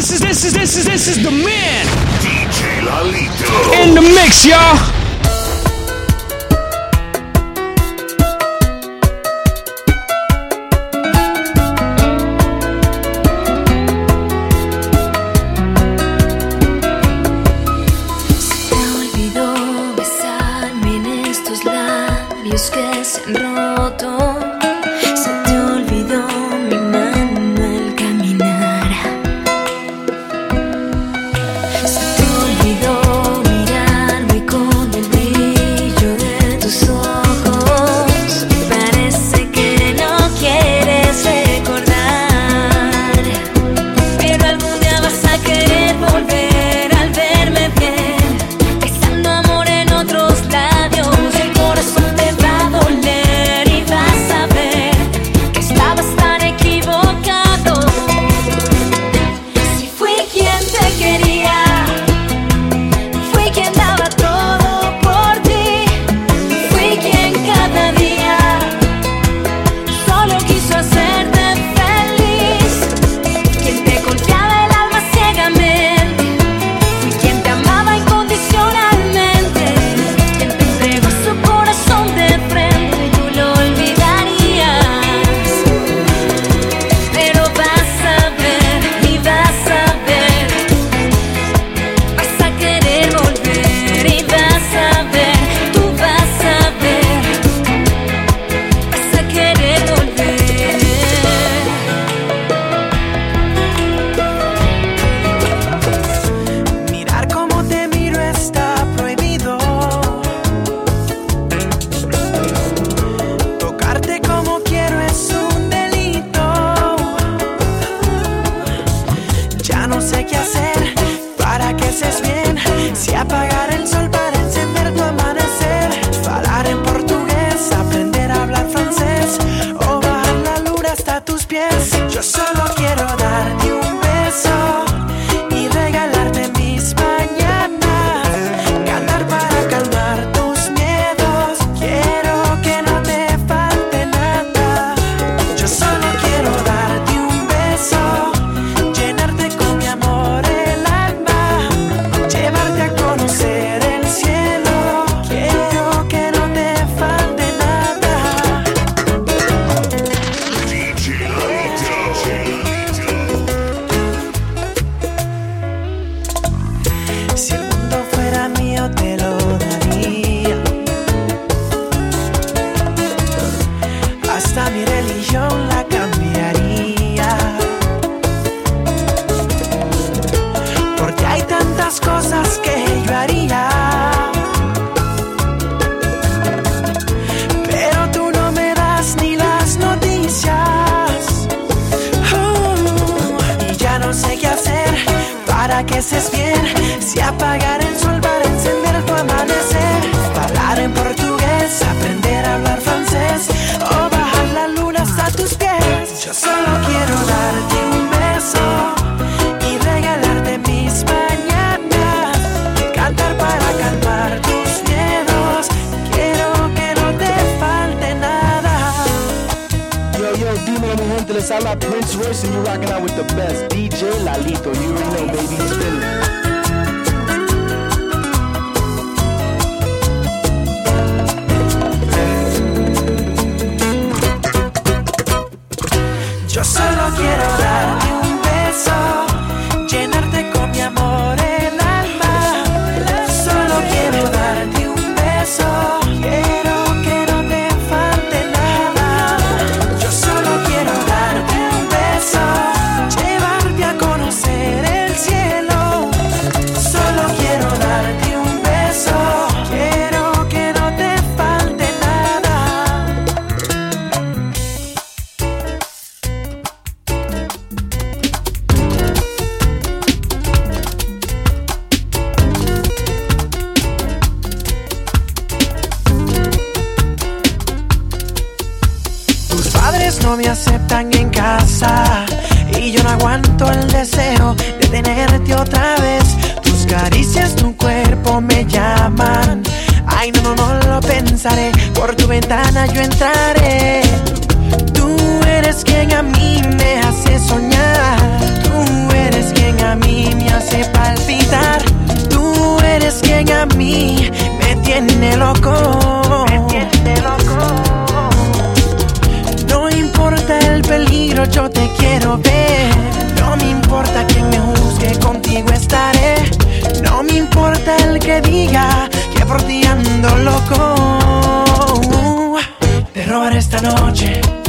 this is this is this is this is the man. DJ Lalito. In the mix, y'all. para que estés bien. Si apagar el sol para encender tu amanecer. Hablar en portugués, aprender a hablar francés. O bajar la luna hasta tus pies. Yo solo quiero darte I love Prince Royce and you're rocking out with the best. DJ Lalito, you already know, baby, spinning. padres no me aceptan en casa y yo no aguanto el deseo de tenerte otra vez. Tus caricias, tu cuerpo me llaman. Ay, no, no, no lo pensaré. Por tu ventana yo entraré. Tú eres quien a mí me hace soñar. Tú eres quien a mí me hace palpitar. Tú eres quien a mí me tiene loco pero yo te quiero ver. No me importa que me juzgue, contigo estaré. No me importa el que diga que por ti ando loco. Uh, te robaré esta noche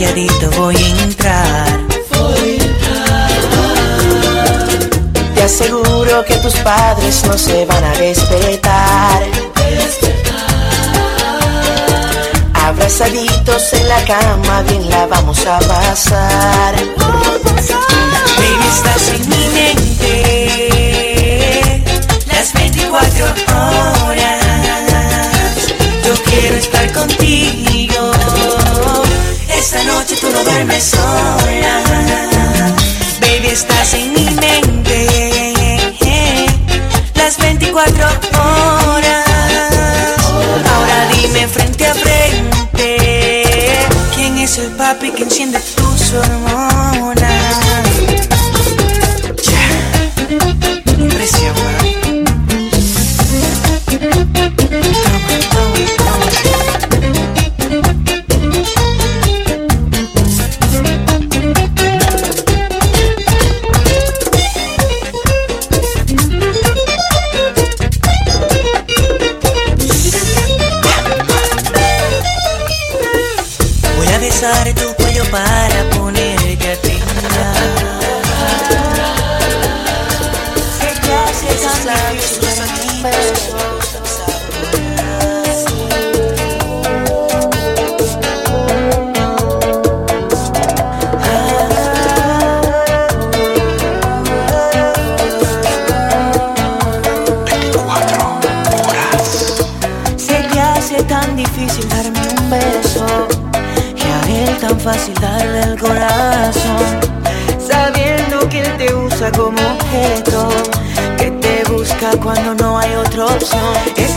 calladito voy a entrar. Te aseguro que tus padres no se van a respetar. Abrazaditos en la cama, bien la vamos a pasar. noche tú no duermes sola. Baby, estás en mi mente. Las 24 horas. Ahora dime frente a frente. ¿Quién es el papi que enciende tus hormonas? Que te busca cuando no hay otra opción. Es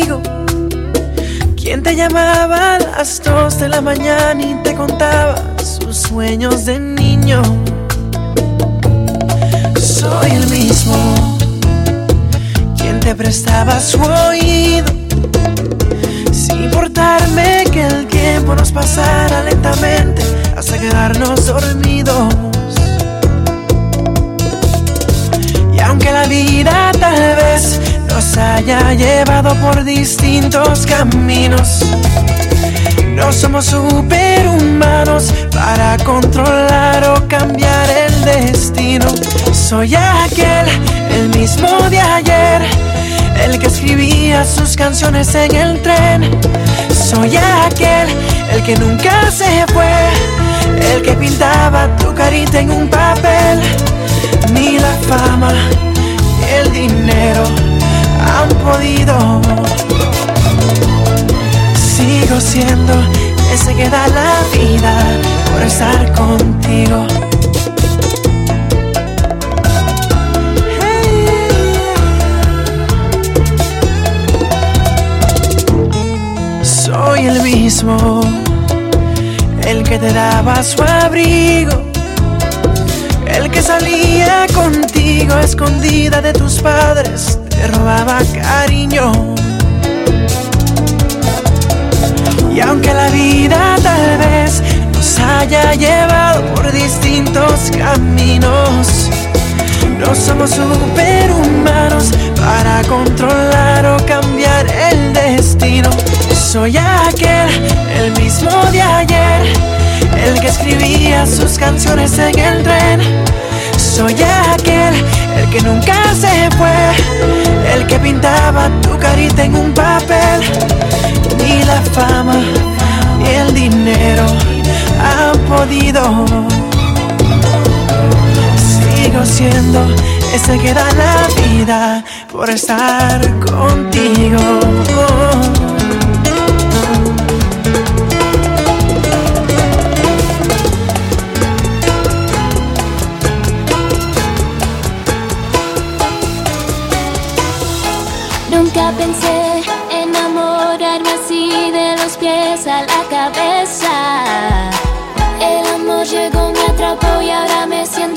contigo, quien te llamaba a las dos de la mañana y te contaba sus sueños de niño. Soy el mismo, quien te prestaba su oído, sin importarme que el tiempo nos pasara lentamente hasta quedarnos dormidos. Y aunque la vida tal vez nos haya llevado por distintos caminos, no somos superhumanos para controlar o cambiar el destino. Soy aquel, el mismo de ayer, el que escribía sus canciones en el tren. Soy aquel, el que nunca se fue, el que pintaba tu carita en un papel. Ni la fama ni el dinero han podido. Sigo siendo ese que da la vida por estar contigo. Soy el mismo, el que te daba su abrigo, el que salía contigo escondida de tus padres, te robaba cariño. Y aunque la vida tal vez nos haya llevado por distintos caminos, no somos superhumanos para controlar o cambiar el destino. Soy aquel, el mismo de ayer, el que escribía sus canciones en el tren. Soy aquel, el que nunca se fue, el que pintaba tu carita en un papel. Ni la fama ni el dinero han podido sigo siendo ese que da la vida por estar contigo. Nunca pensé enamorarme así de los pies a la cabeza. El amor llegó, me atrapó y ahora me siento.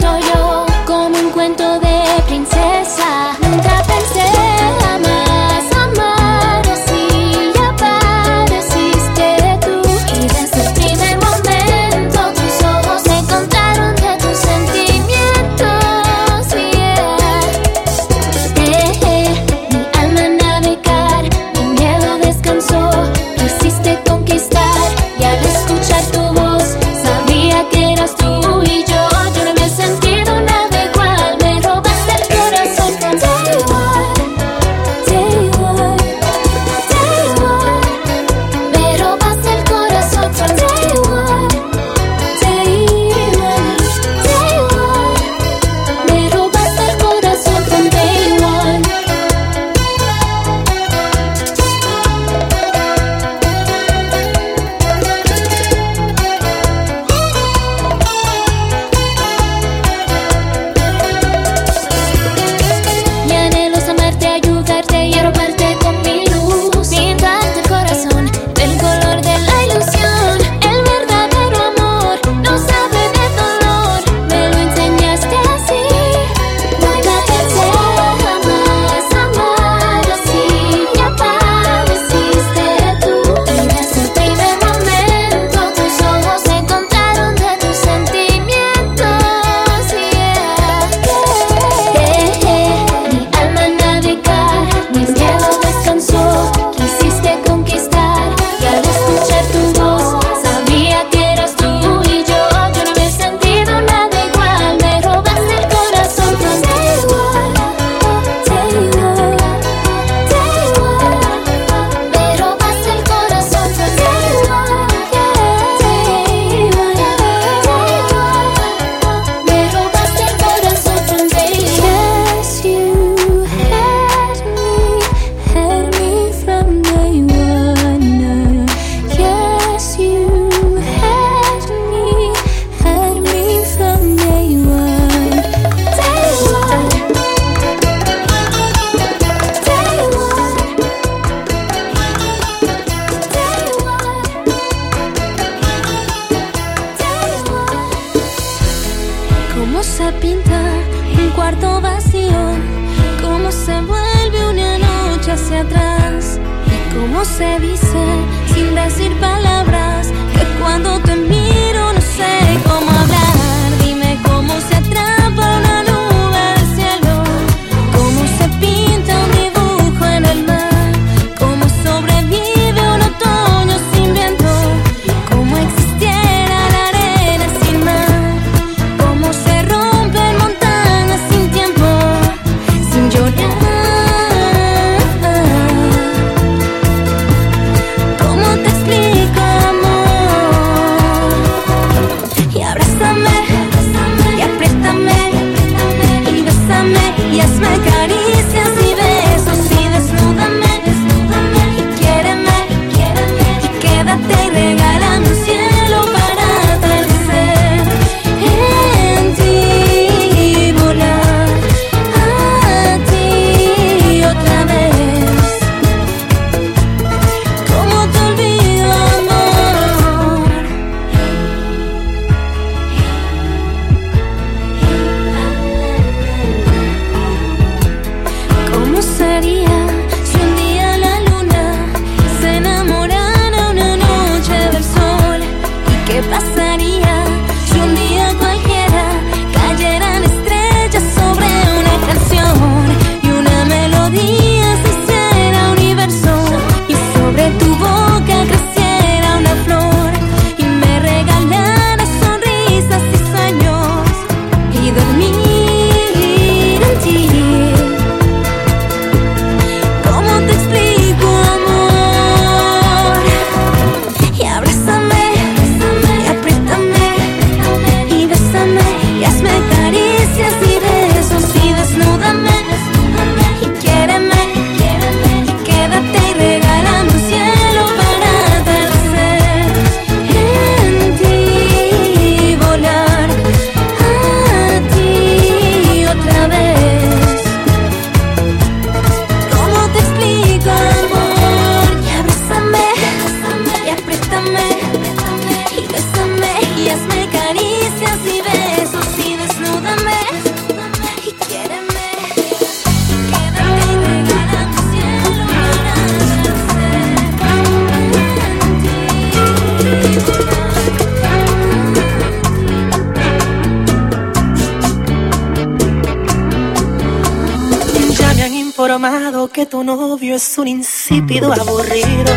un insípido mm. aburrido.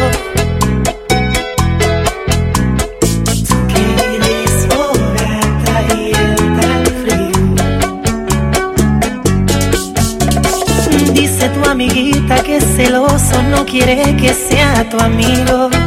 Dice tu Amiguita que celoso no quiere que sea tu amigo.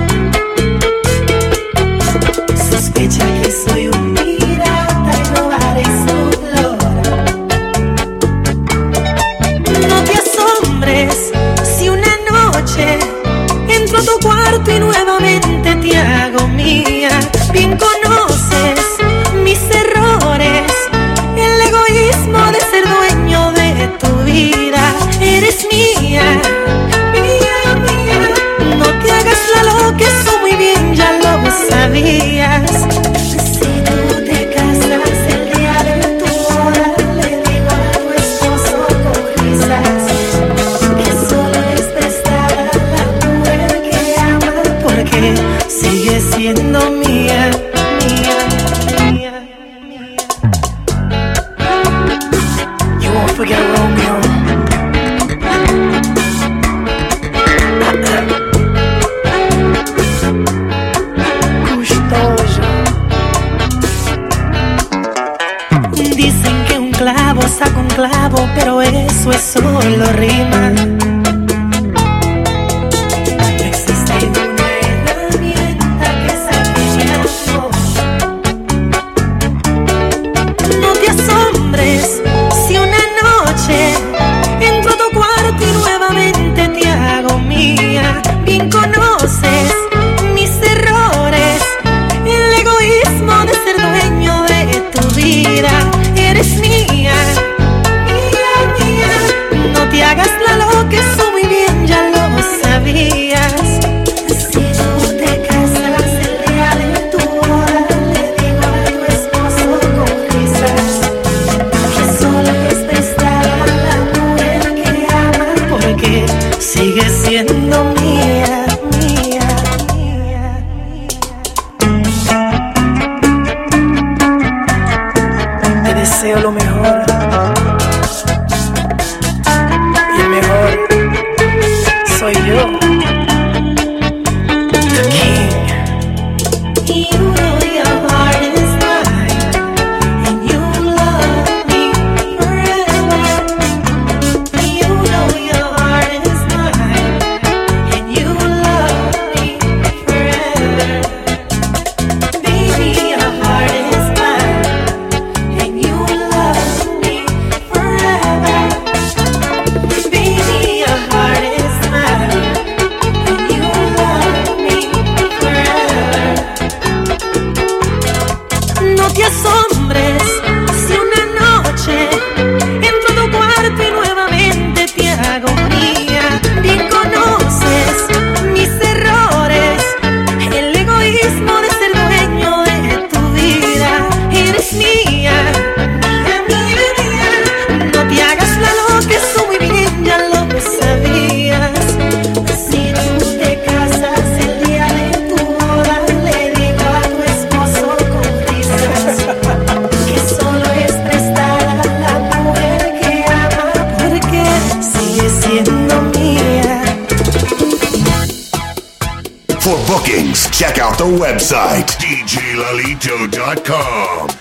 Website djlalito.com.